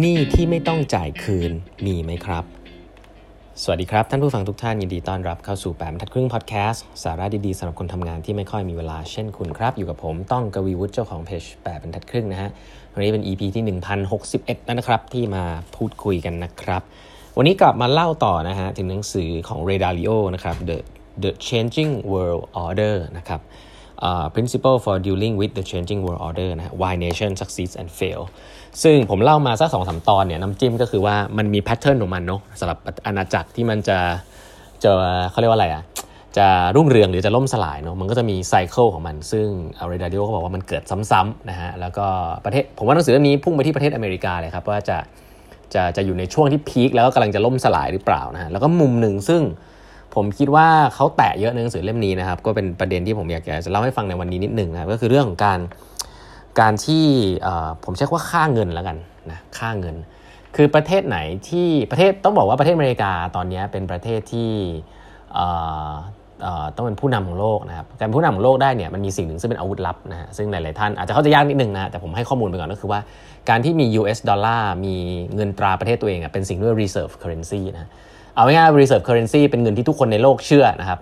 หนี้ที่ไม่ต้องจ่ายคืนมีไหมครับ สวัสดีครับ ท่านผู้ฟังทุกท่านยินดีต้อนรับเข้าสู่แปมทัดครึ่งพอดแคสต์สาระดีๆสำหรับคนทำงานที่ไม่ค่อยมีเวลาเช่นคุณครับ อยู่กับผมต้องกวีวุฒิเจ้าของเพจแปมทัดครึ่งนะฮะวันนี้เป็น EP ที่ 1061แล้วนะครับ ที่มาพูดคุยกันนะครับ วันนี้กลับมาเล่าต่อนะฮะถึงหนังสือของ Ray Dalio นะครับ The The Changing World Order นะครับ uh, Principle for Dealing with the Changing World Order นะฮะ Why Nation Succeeds and Fail ซึ่งผมเล่ามาสักสองสามตอนเนี่ยน้ำจิ้มก็คือว่ามันมี pattern ของมันเนาะสำหรับอาณาจักรที่มันจะจะเขาเรียกว่าอะไรอะจะรุ่งเรืองหรือจะล่มสลายเนาะมันก็จะมี cycle ของมัน ซึ่ง Ray Dalio เขาบอกว่ามันเกิดซ้ำๆนะฮะแล้วก็ประเทศผมว่าหนังสือเล่มนี้พุ่งไปที่ประเทศอเมริกาเลยครับว่าจะจะจะอยู่ในช่วงที่ peak แล้วก็กำลังจะล่มสลายหรือเปล่านะฮะแล้วก็มุมหนึ่งซึ่ง ผมคิดว่าเขาแตะเยอะในหนังสือเล่มนี้นะครับ ก็เป็นประเด็นที่ผมอยากจะเล่าให้ฟังในวันนี้นิดหนึ่งนะครับก็คือเรื่องของการการที่ผมใช้ว่าค่าเงินแล้วกันนะค่าเงิน คือประเทศไหนที่ประเทศต้องบอกว่าประเทศอเมริกาตอนนี้เป็นประเทศที่ต้องเป็นผู้นำของโลกนะครับการผู้นำของโลกได้เนี่ยมันมีสิ่งหนึ่งซึ่งเป็นอาวุธลับนะฮะซึ่งหลาย ๆ ท่านอาจจะเข้าใจยากนิดนึงนะแต่ผมให้ข้อมูลไปก่อนก็คือว่า การที่มี US ดอลลาร์มีเงินตราประเทศตัวเองเป็นสิ่งเรียก reserve currency นะ เอาง่ายๆ reserve currency เป็นเงินที่ทุกคนในโลกเชื่อนะครับ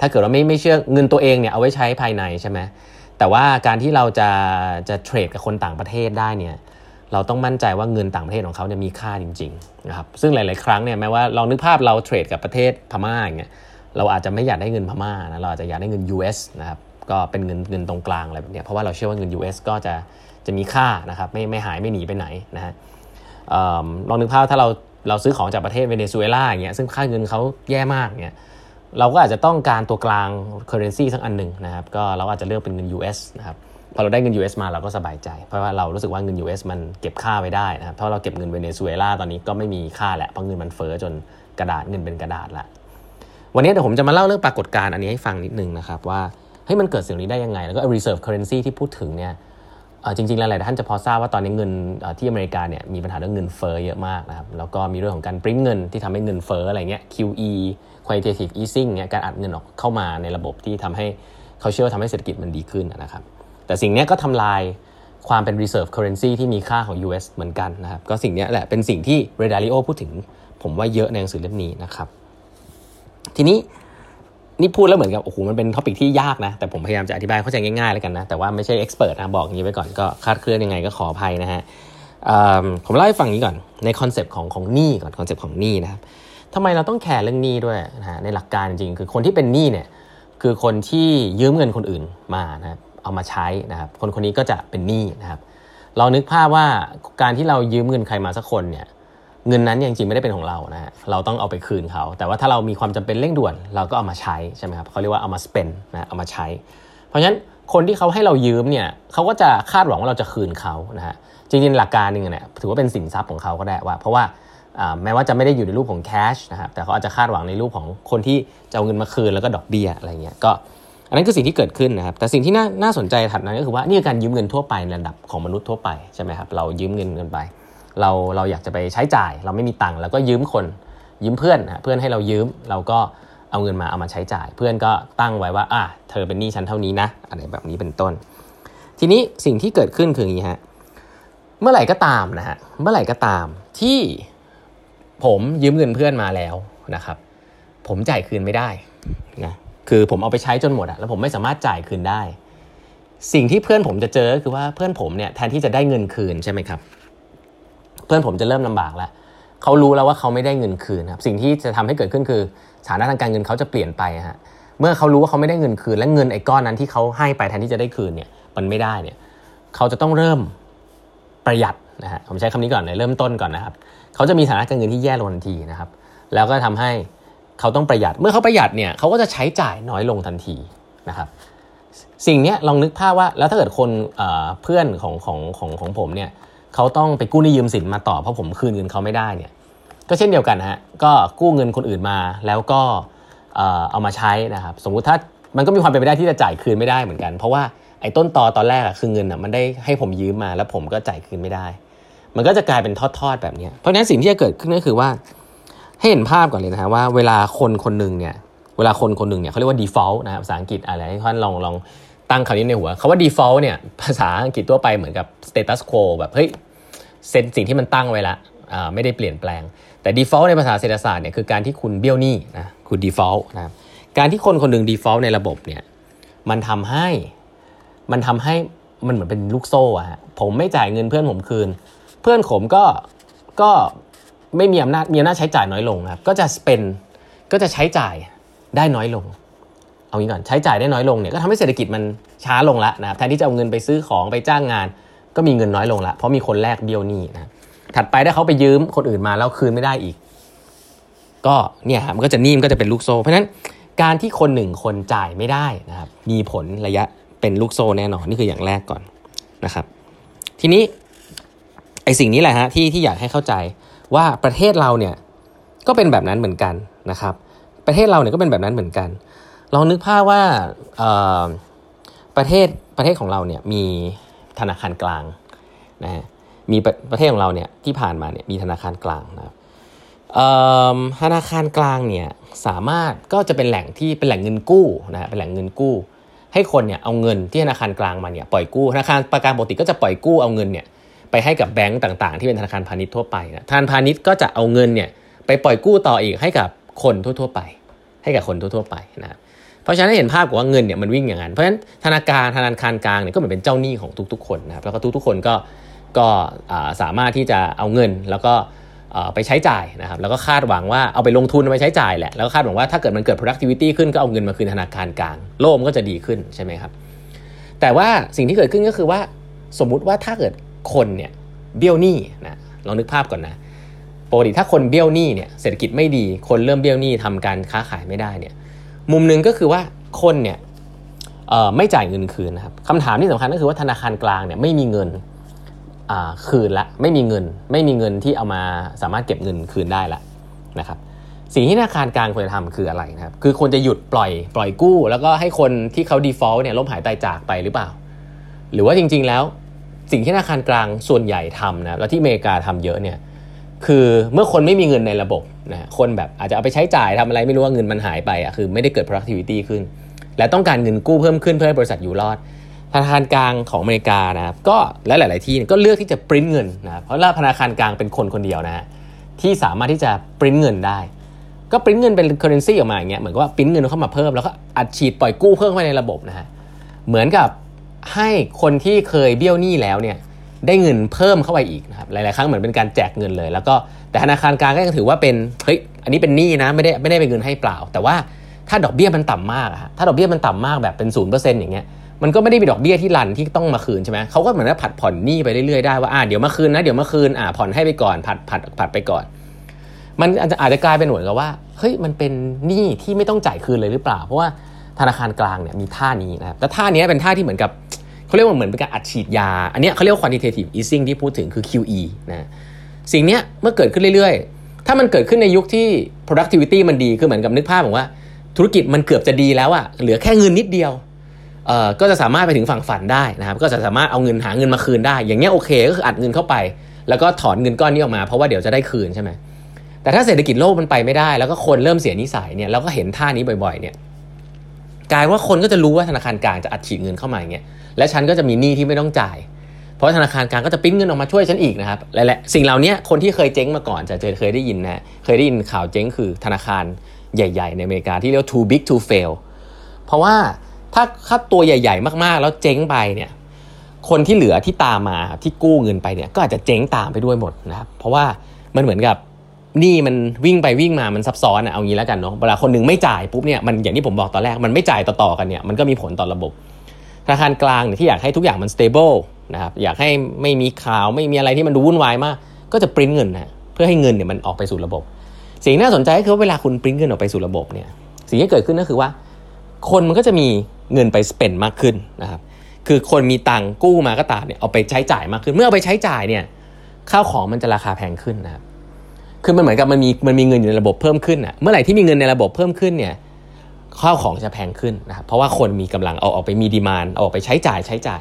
ถ้าเกิดเราไม่ไม่เชื่อเงินตัวเองเนี่ยเอาไว้ใช้ภายในใช่ไหมแต่ว่าการที่เราจะจะเทรดกับคนต่างประเทศได้เนี่ยเราต้องมั่นใจว่าเงินต่างประเทศของเขาเนี่ยมีค่าจริงๆนะครับซึ่งหลาย ๆ ครั้งเนี่ยแม้ว่าลองนึกภาพเราเทรดกับประเทศพม่าอย่างเงี้ยเราอาจจะไม่อยากได้เงินพม่านะเราอาจจะอยากได้เงิน US นะครับก็เป็นเงินเงินตรงกลางอะไรแบบนี้เพราะว่าเราเชื่อว่าเงิน US ก็จะจะมีค่านะครับไม่ไม่หายไม่หนีไปไหนนะฮะลองนึกภาพถ้าเรา เราซื้อของจากประเทศเวเนซุเอลาอย่างเงี้ยซึ่งค่าเงินเขาแย่มากเนี่ยเราก็อาจจะต้องการตัวกลาง currency สักอันหนึ่งนะครับก็เราอาจจะเลือกเป็นเงิน US นะครับพอเราได้เงิน US มาเราก็สบายใจ เพราะว่าเรารู้สึกว่าเงิน US มันเก็บค่าไว้ได้นะครับเพราะเราเก็บเงินเวเนซุเอลาตอนนี้ก็ไม่มีค่าแหละเพราะเงินมันเฟ้อจนกระดาษเงินเป็นกระดาษละวันนี้เดี๋ยวผมจะมาเล่าเรื่องปรากฏการณ์อันนี้ให้ฟังนิดนึงนะครับว่าเฮ้ยมันเกิดสิ่งนี้ได้ยังไง แล้วก็ reserve currency ที่พูดถึงเนี่ย จริงๆแล้วหลายท่านจะพอทราบว่าตอนนี้เงินที่อเมริกาเนี่ยมีปัญหาเรื่องเงินเฟ้อเยอะมากนะครับแล้วก็มีเรื่องของการปริ้นเงินที่ทำให้เงินเฟ้ออะไรเงี้ย QE quantitative easing เนี่ยการอัดเงินออกเข้ามาในระบบที่ทำให้เขาเชื่อว่าทำให้เศรษฐกิจมันดีขึ้นนะครับแต่สิ่งนี้ก็ทำลายความเป็น reserve currency ที่มีค่าของ US เหมือนกันนะครับก็สิ่งนี้แหละเป็นสิ่งที่ Ray Dalio พูดถึงผมว่าเยอะในหนังสือเล่มนี้นะครับทีนี้ นี่พูดแล้วเหมือนกับโอ้โหมันเป็น topic ที่ยากนะ แต่ผมพยายามจะอธิบายเข้าใจง่ายๆแล้วกันนะ แต่ว่าไม่ใช่ expert นะบอกอย่างนี้ไว้ก่อนก็คาดเคลื่อนยังไงก็ขออภัยนะฮะผมเล่าให้ฟังนี้ก่อนใน concept ของของหนี้ก่อน concept ของหนี้นะครับทำไมเราต้องแคร์เรื่องหนี้ด้วยนะฮะในหลักการจริงคือคนที่เป็นหนี้เนี่ยคือคนที่ยืมเงินคนอื่นมานะครับเอามาใช้นะครับคนคนนี้ก็จะเป็นหนี้นะครับเรานึกภาพว่าการที่เรายืมเงินใครมาสักคนเนี่ย เงินนั้นจริงๆไม่ได้เป็นของเรานะฮะเราต้องเอาไปคืนเขา แต่ว่าถ้าเรามีความจำเป็นเร่งด่วน เราก็เอามาใช้ใช่ไหมครับเขาเรียกว่าเอามา spend นะเอามาใช้ เพราะฉะนั้นคนที่เขาให้เรายืมเนี่ยเขาก็จะคาดหวังว่าเราจะคืนเขานะฮะจริงๆหลักการหนึ่งเนี่ยถือว่าเป็นสินทรัพย์ของเขาก็ได้ว่า เพราะว่าแม้ว่าจะไม่ได้อยู่ในรูปของแคชนะครับแต่เขาอาจจะคาดหวังในรูปของคนที่จะเอาเงินมาคืนแล้วก็ดอกเบี้ยอะไรเงี้ยก็อันนั้นคือสิ่งที่เกิดขึ้นนะครับแต่สิ่งที่น่าน่าสนใจถัดมาก็คือว่านี่คือการยืมเงินทั่วไปในระดับของมนุษย์ทั่วไปใช่ไหมครับเรายืมเงินเงินไป เราเราอยากจะไปใช้จ่าย เราไม่มีตังค์เราก็ยืมคนยืมเพื่อนเพื่อนให้เรายืมเราก็เอาเงินมาเอามาใช้จ่าย เพื่อนก็ตั้งไว้ว่าอะเธอเป็นหนี้ฉันเท่านี้นะอะไรแบบนี้เป็นต้น ทีนี้สิ่งที่เกิดขึ้นคืออย่างนี้ฮะเมื่อไหร่ก็ตามนะฮะเมื่อไหร่ก็ตามที่ผมยืมเงินเพื่อนมาแล้วนะครับ ผมจ่ายคืนไม่ได้นะคือผมเอาไปใช้จนหมดอะแล้วผมไม่สามารถจ่ายคืนได้ สิ่งที่เพื่อนผมจะเจอคือว่าเพื่อนผมเนี่ยแทนที่จะได้เงินคืนใช่ไหมครับ เพื่อนผมจะเริ่มลำบากแล้วเขารู้แล้วว่าเขาไม่ได้เงินคืนครับสิ่งที่จะทำให้เกิดขึ้นคือฐานะทางการเงินเขาจะเปลี่ยนไปฮะเมื่อเขารู้ว่าเขาไม่ได้เงินคืน และเงินไอ้ก้อนนั้นที่เขาให้ไปแทนที่จะได้คืนเนี่ยมันไม่ได้เนี่ยเขาจะต้องเริ่มประหยัดนะฮะผมใช้คำนี้ก่อนเลยเริ่มต้นก่อนนะครับเขาจะมีฐานะการเงินที่แย่ลงทันทีนะครับ แล้วก็ทำให้เขาต้องประหยัดเมื่อเขาประหยัดเนี่ยเขาก็จะใช้จ่ายน้อยลงทันทีนะครับสิ่งนี้ลองนึกภาพว่าแล้วถ้าเกิดคนเพื่อนของของของของผมเนี่ย เขาต้องไปกู้หนี้ยืมสินมาต่อเพราะผมคืนเงินเขาไม่ได้เนี่ยก็เช่นเดียวกันฮะก็กู้เงินคนอื่นมาแล้วก็เอามาใช้นะครับสมมุติถ้ามันก็มีความเป็นไปได้ที่จะจ่ายคืนไม่ได้เหมือนกัน เพราะว่าไอ้ต้นตอตอนแรกอะคือเงินอะมันได้ให้ผมยืมมา แล้วผมก็จ่ายคืนไม่ได้ มันก็จะกลายเป็นทอดๆแบบนี้เพราะฉะนั้นสิ่งที่จะเกิดขึ้นก็คือว่าให้เห็นภาพก่อนเลยนะฮะว่าเวลาคนคนหนึ่งเนี่ยเวลาคนคนหนึ่งเนี่ยเขาเรียกว่า default นะครับภาษาอังกฤษอะไรให้ท่านลองลองตั้งคำนี้ในหัวคาว่า default เนี่ยภาษาอังกฤษทั่วไปเหมือนกับ status quo แบบเฮ้ย เซนสิ่งที่มันตั้งไว้ละไม่ได้เปลี่ยนแปลง แต่ default ในภาษาเศรษฐศาสตร์เนี่ยคือการที่คุณเบี้ยวหนี้นะคือ default นะครับการที่คนคนหนึ่ง default ในระบบเนี่ยมันทำให้มันทำให้มันเหมือนเป็นลูกโซ่อะผมไม่จ่ายเงินเพื่อนผมคืน เพื่อนผมก็ก็ไม่มีอำนาจมีอำนาจใช้จ่ายน้อยลงครับก็จะเป็นก็จะใช้จ่ายได้น้อยลง เอางี้ก่อนใช้จ่ายได้น้อยลงเนี่ยก็ทำให้เศรษฐกิจมันช้าลงละนะครับแทนที่จะเอาเงินไปซื้อของไปจ้างงาน ก็มีเงินน้อยลงละเพราะมีคนแลกเบี้ยวหนี้นะถัดไปถ้าเขาไปยืมคนอื่นมาแล้วคืนไม่ได้อีก ก็เนี่ยมันก็จะนิ่มก็จะเป็นลูกโซ่ เพราะฉะนั้นการที่คนหนึ่งคนจ่ายไม่ได้นะครับมีผลระยะเป็นลูกโซ่แน่นอนนี่คืออย่างแรกก่อนนะครับ ทีนี้ไอสิ่งนี้แหละฮะที่ที่อยากให้เข้าใจว่าประเทศเราเนี่ยก็เป็นแบบนั้นเหมือนกันนะครับ ประเทศเราเนี่ยก็เป็นแบบนั้นเหมือนกัน ลองนึกภาพว่าประเทศประเทศของเราเนี่ยมี ธนาคารกลางนะฮะมีประเทศของเราเนี่ยที่ผ่านมาเนี่ยมีธนาคารกลางนะครับธนาคารกลางเนี่ยสามารถก็จะเป็นแหล่งที่เป็นแหล่งเงินกู้นะฮะเป็นแหล่งเงินกู้ ให้คนเนี่ยเอาเงินที่ธนาคารกลางมาเนี่ยปล่อยกู้ธนาคารประกันปกติก็จะปล่อยกู้เอาเงินเนี่ยไปให้กับแบงก์ต่างๆ ที่เป็นธนาคารพาณิชย์ทั่วไปนะธนาคารพาณิชย์ก็จะเอาเงินเนี่ยไปปล่อยกู้ต่ออีกให้กับคนทั่วๆไป ให้กับคนทั่วๆไปนะ เพราะฉะนั้นเห็นภาพว่าเงินเนี่ยมันวิ่งอย่างนั้น เพราะฉะนั้นธนาคารธนาคารกลางเนี่ยก็เหมือนเป็นเจ้าหนี้ของทุกๆคนนะครับแล้วก็ทุกๆคนก็ก็สามารถที่จะเอาเงินแล้วก็ไปใช้จ่ายนะครับแล้วก็คาดหวังว่าเอาไปลงทุนไปใช้จ่ายแหละแล้วก็คาดหวังว่าถ้าเกิดมันเกิด productivity ขึ้นก็เอาเงินมาคืนธนาคารกลางโลกก็จะดีขึ้นใช่ไหมครับแต่ว่าสิ่งที่เกิดขึ้นก็คือว่าสมมุติว่าถ้าเกิดคนเนี่ยเบี้ยวหนี้นะลองนึกภาพก่อนนะปกติถ้าคนเบี้ยวหนี้เนี่ยเศรษฐกิจไม่ดีคนเริ่มเบี้ยวหนี้ทำการค้าขายไม่ได้เนี่ย มุมหนึ่งก็คือว่าคนเนี่ยไม่จ่ายเงินคืนนะครับคำถามที่สำคัญก็คือว่าธนาคารกลางเนี่ยไม่มีเงินคืนละไม่มีเงิน ไม่มีเงินที่เอามาสามารถเก็บเงินคืนได้ละนะครับสิ่งที่ธนาคารกลางควรจะทำคืออะไรนะครับคือควรจะหยุดปล่อยปล่อยกู้ แล้วก็ให้คนที่เขา default เนี่ยล้มหายตายจากไปหรือเปล่า หรือว่าจริง ๆ แล้ว สิ่งที่ธนาคารกลางส่วนใหญ่ทำนะแล้วที่อเมริกาทำเยอะเนี่ย คือเมื่อคนไม่มีเงินในระบบนะคนแบบอาจจะเอาไปใช้จ่ายทำอะไรไม่รู้ว่าเงินมันหายไปอะคือไม่ได้เกิด productivity ขึ้น และต้องการเงินกู้เพิ่มขึ้นเพื่อให้บริษัทอยู่รอดธนาคารกลางของอเมริกานะครับก็และหลาย ๆ ที่ก็เลือกที่จะปริ้นเงินนะเพราะว่าธนาคารกลางเป็นคนคนเดียวนะฮะที่สามารถที่จะปริ้นเงินได้ ก็ปริ้นเงินเป็น currency ออกมาอย่างเงี้ยเหมือนกับว่าปริ้นเงินเข้ามาเพิ่มแล้วก็อัดฉีดปล่อยกู้เพิ่มเข้าไปในระบบนะฮะเหมือนกับให้คนที่เคยเบี้ยวหนี้แล้วเนี่ย ได้เงินเพิ่มเข้าไปอีกนะครับหลาย ๆ ครั้งเหมือนเป็นการแจกเงินเลย แล้วก็แต่ธนาคารกลางก็ยังถือว่าเป็นเฮ้ยอันนี้เป็นหนี้นะไม่ได้ไม่ได้เป็นเงินให้เปล่า แต่ว่าถ้าดอกเบี้ยมันต่ำมากอะถ้าดอกเบี้ยมันต่ำมากแบบเป็นศูนย์เปอร์เซ็นต์อย่างเงี้ยมันก็ไม่ได้มีดอกเบี้ยที่รันที่ต้องมาคืนใช่ไหมเขาก็เหมือนว่าผัดผ่อนหนี้ไปเรื่อย ๆ ได้ว่าอ่าเดี๋ยวมาคืนนะเดี๋ยวมาคืนอ่าผ่อนให้ไปก่อนผัดผัดผัดไปก่อน มันอาจจะอาจจะกลายเป็นหน่วยกับว่าเฮ้ยมันเป็นหนี้ที่ไม่ต้องจ่ายคืนเลยหรือเปล่า เพราะว่าธนาคารกลางเนี่ยมีท่านี้นะครับแต่ท่านี้เป็นท่าที่เหมือนกับ เขาเรียกว่าเหมือนเป็นการอัดฉีดยา อันนี้เขาเรียกว่า quantitative easing ที่พูดถึงคือ QE นะสิ่งนี้เมื่อเกิดขึ้นเรื่อยๆ ถ้ามันเกิดขึ้นในยุคที่ productivity มันดีคือเหมือนกับนึกภาพผมว่าธุรกิจมันเกือบจะดีแล้วอะเหลือแค่เงินนิดเดียวเอ่อก็จะสามารถไปถึงฝั่งฝันได้นะครับก็จะสามารถเอาเงินหาเงินมาคืนได้ อย่างเงี้ยโอเคก็คืออัดเงินเข้าไป แล้วก็ถอนเงินก้อนนี้ออกมาเพราะว่าเดี๋ยวจะได้คืนใช่ไหมแต่ถ้าเศรษฐกิจโลกมันไปไม่ได้ แล้วก็คนเริ่มเสียนิสัยเนี่ยแล้วก็เห็นท่านี้บ่อยๆเนี่ย กลายว่าคนก็จะรู้ว่าธนาคารกลางจะอัดฉีดเงินเข้ามาอย่างเงี้ยและฉันก็จะมีหนี้ที่ไม่ต้องจ่าย เพราะธนาคารกลางก็จะปิ้นเงินออกมาช่วยฉันอีกนะครับและและสิ่งเหล่านี้คนที่เคยเจ๊งมาก่อนจะเจอเคยได้ยินนะเคยได้ยินข่าวเจ๊งคือธนาคารใหญ่ ๆ ในอเมริกาที่เรียก too big to fail เพราะว่าถ้าค่าตัวใหญ่ ๆ มากๆ แล้วเจ๊งไปเนี่ยคนที่เหลือที่ตามมาที่กู้เงินไปเนี่ยก็อาจจะเจ๊งตามไปด้วยหมดนะครับเพราะว่ามันเหมือนกับ นี่มันวิ่งไปวิ่งมามันซับซ้อนอะเอางี้แล้วกันเนาะเวลาคนหนึ่งไม่จ่ายปุ๊บเนี่ยมันอย่างที่ผมบอกตอนแรกมันไม่จ่ายต่อๆกันเนี่ยมันก็มีผลต่อระบบธนาคารกลางเนี่ยที่อยากให้ทุกอย่างมัน stable นะครับอยากให้ไม่มีข่าวไม่มีอะไรที่มันดูวุ่นวายมาก ก็จะปริ้นเงินนะเพื่อให้เงินเนี่ยมันออกไปสู่ระบบ สิ่งน่าสนใจก็คือเวลาคุณปริ้นเงินออกไปสู่ระบบเนี่ยสิ่งที่เกิดขึ้นก็คือว่า คนมันก็จะมีเงินไปสเปนมากขึ้นนะครับคือคนมีตังกู้มาก็ตามเนี่ยเอาไปใช้จ่ายมากขึ้น เมื่อเอาไปใช้จ่ายเนี่ยข้าวของมันจะราคาแพงขึ้นนะครับ คือมันเหมือนกับมันมีมันมีเงินอยู่ในระบบเพิ่มขึ้นอะเมื่อไหร่ที่มีเงินในระบบเพิ่มขึ้นเนี่ยข้าวของจะแพงขึ้นนะครับเพราะว่าคนมีกำลังเอาออกไปมีดีมานเอาออกไปใช้จ่ายใช้จ่าย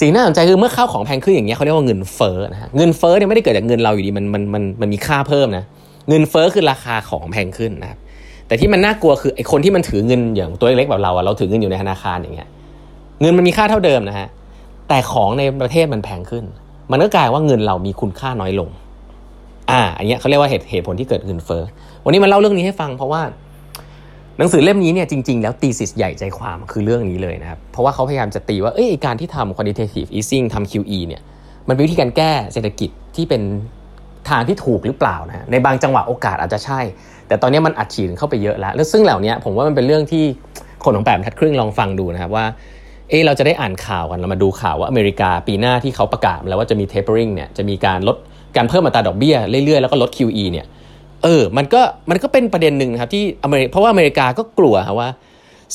สิ่งน่าสนใจคือเมื่อข้าวของแพงขึ้นอย่างเงี้ยเขาเรียกว่าเงินเฟ้อนะฮะเงินเฟ้อเนี่ยไม่ได้เกิดจากเงินเราอยู่ดีมันมันมันมันมีค่าเพิ่มนะเงินเฟ้อคือราคาของแพงขึ้นนะครับแต่ที่มันน่ากลัวคือไอ้คนที่มันถือเงินอย่างตัวเล็กแบบเราอะเราถือเงินอยู่ในธนาคารอย่างเงี้ยเงินมันมีค่าเท่าเดิมนะฮะแต่ของในประเทศมันแพงขึ้น มันก็กลายว่าเงินเรามีคุณค่าน้อยลง อ่าอันนี้เขาเรียกว่าเหตุเหตุผลที่เกิดเงินเฟ้อวันนี้มาเล่าเรื่องนี้ให้ฟังเพราะว่า หนังสือเล่มนี้เนี่ยจริง ๆ แล้วตีสิสใหญ่ใจความคือเรื่องนี้เลยนะครับ เพราะว่าเขาพยายามจะตีว่าเอ้ยการที่ทำ quantitative easing ทำ QE เนี่ยมันเป็นวิธีการแก้เศรษฐกิจที่เป็นทางที่ถูกหรือเปล่านะในบางจังหวะโอกาสอาจจะใช่ แต่ตอนนี้มันอัดฉีดเข้าไปเยอะแล้วแล้วซึ่งเหล่านี้ผมว่ามันเป็นเรื่องที่คนของแปดทัดครึ่งลองฟังดูนะครับว่าเออเราจะได้อ่านข่าวกันเรามาดูข่าวว่าอเมริกาปีหน้าที่เขาประกาศแล้วว่าจะมี tapering เนี่ยจะมีการลด การเพิ่มอัตราดอกเบี้ยเรื่อยๆ แล้วก็ลด QE เนี่ยเออมันก็มันก็เป็นประเด็นหนึ่งครับที่อเมริกเพราะว่าอเมริกาก็กลัวครับว่า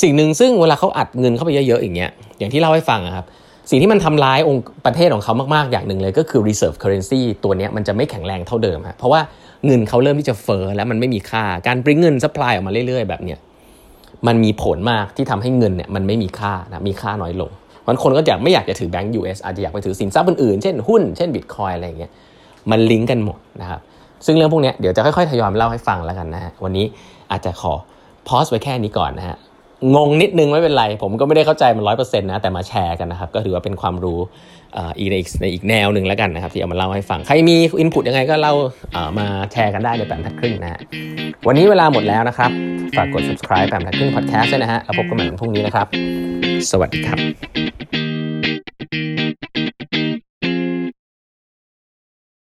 สิ่งหนึ่งซึ่งเวลาเขาอัดเงินเข้าไปเยอะๆอย่างเงี้ยอย่างที่เล่าให้ฟังครับสิ่งที่มันทำร้ายองค์ประเทศของเขามากๆ อย่างหนึ่งเลยก็คือ reserve currency ตัวนี้มันจะไม่แข็งแรงเท่าเดิมครับเพราะว่าเงินเขาเริ่มที่จะเฟ้อแล้วมันไม่มีค่าการปริ้นเงิน supply ออกมาเรื่อยๆ แบบเนี้ยมันมีผลมากที่ทำให้เงินเนี่ยมันไม่มีค่านะมีค่าน้อยลงบางคนก็อยากไม่อยากจะถือแบงก์ US อาจจะอยากไปถือสินทรัพย์อื่นๆ เช่นหุ้น เช่นบิตคอยอะไรอย่างเงี้ย มันลิงก์กันหมดนะครับ ซึ่งเรื่องพวกนี้เดี๋ยวจะค่อยๆทยอยมเล่าให้ฟังแล้วกันนะฮะวันนี้อาจจะขอพอสไว้แค่นี้ก่อนนะฮะงงนิดนึงไม่เป็นไร ผมก็ไม่ได้เข้าใจมันร้อยเปอร์เซ็นต์นะแต่มาแชร์กันนะครับ ก็ถือว่าเป็นความรู้อีกในอีกแนวหนึ่งแล้วกันนะครับ ที่เอามาเล่าให้ฟัง ใครมีอินพุตยังไงก็เล่ามาแชร์กันได้ในแปมทัดครึ่งนะฮะวันนี้เวลาหมดแล้วนะครับ ฝากกด subscribe แปมทัดครึ่ง podcast ด้วยนะฮะแล้วพบกันใหม่วันพรุ่งนี้นะครับ สวัสดีครับ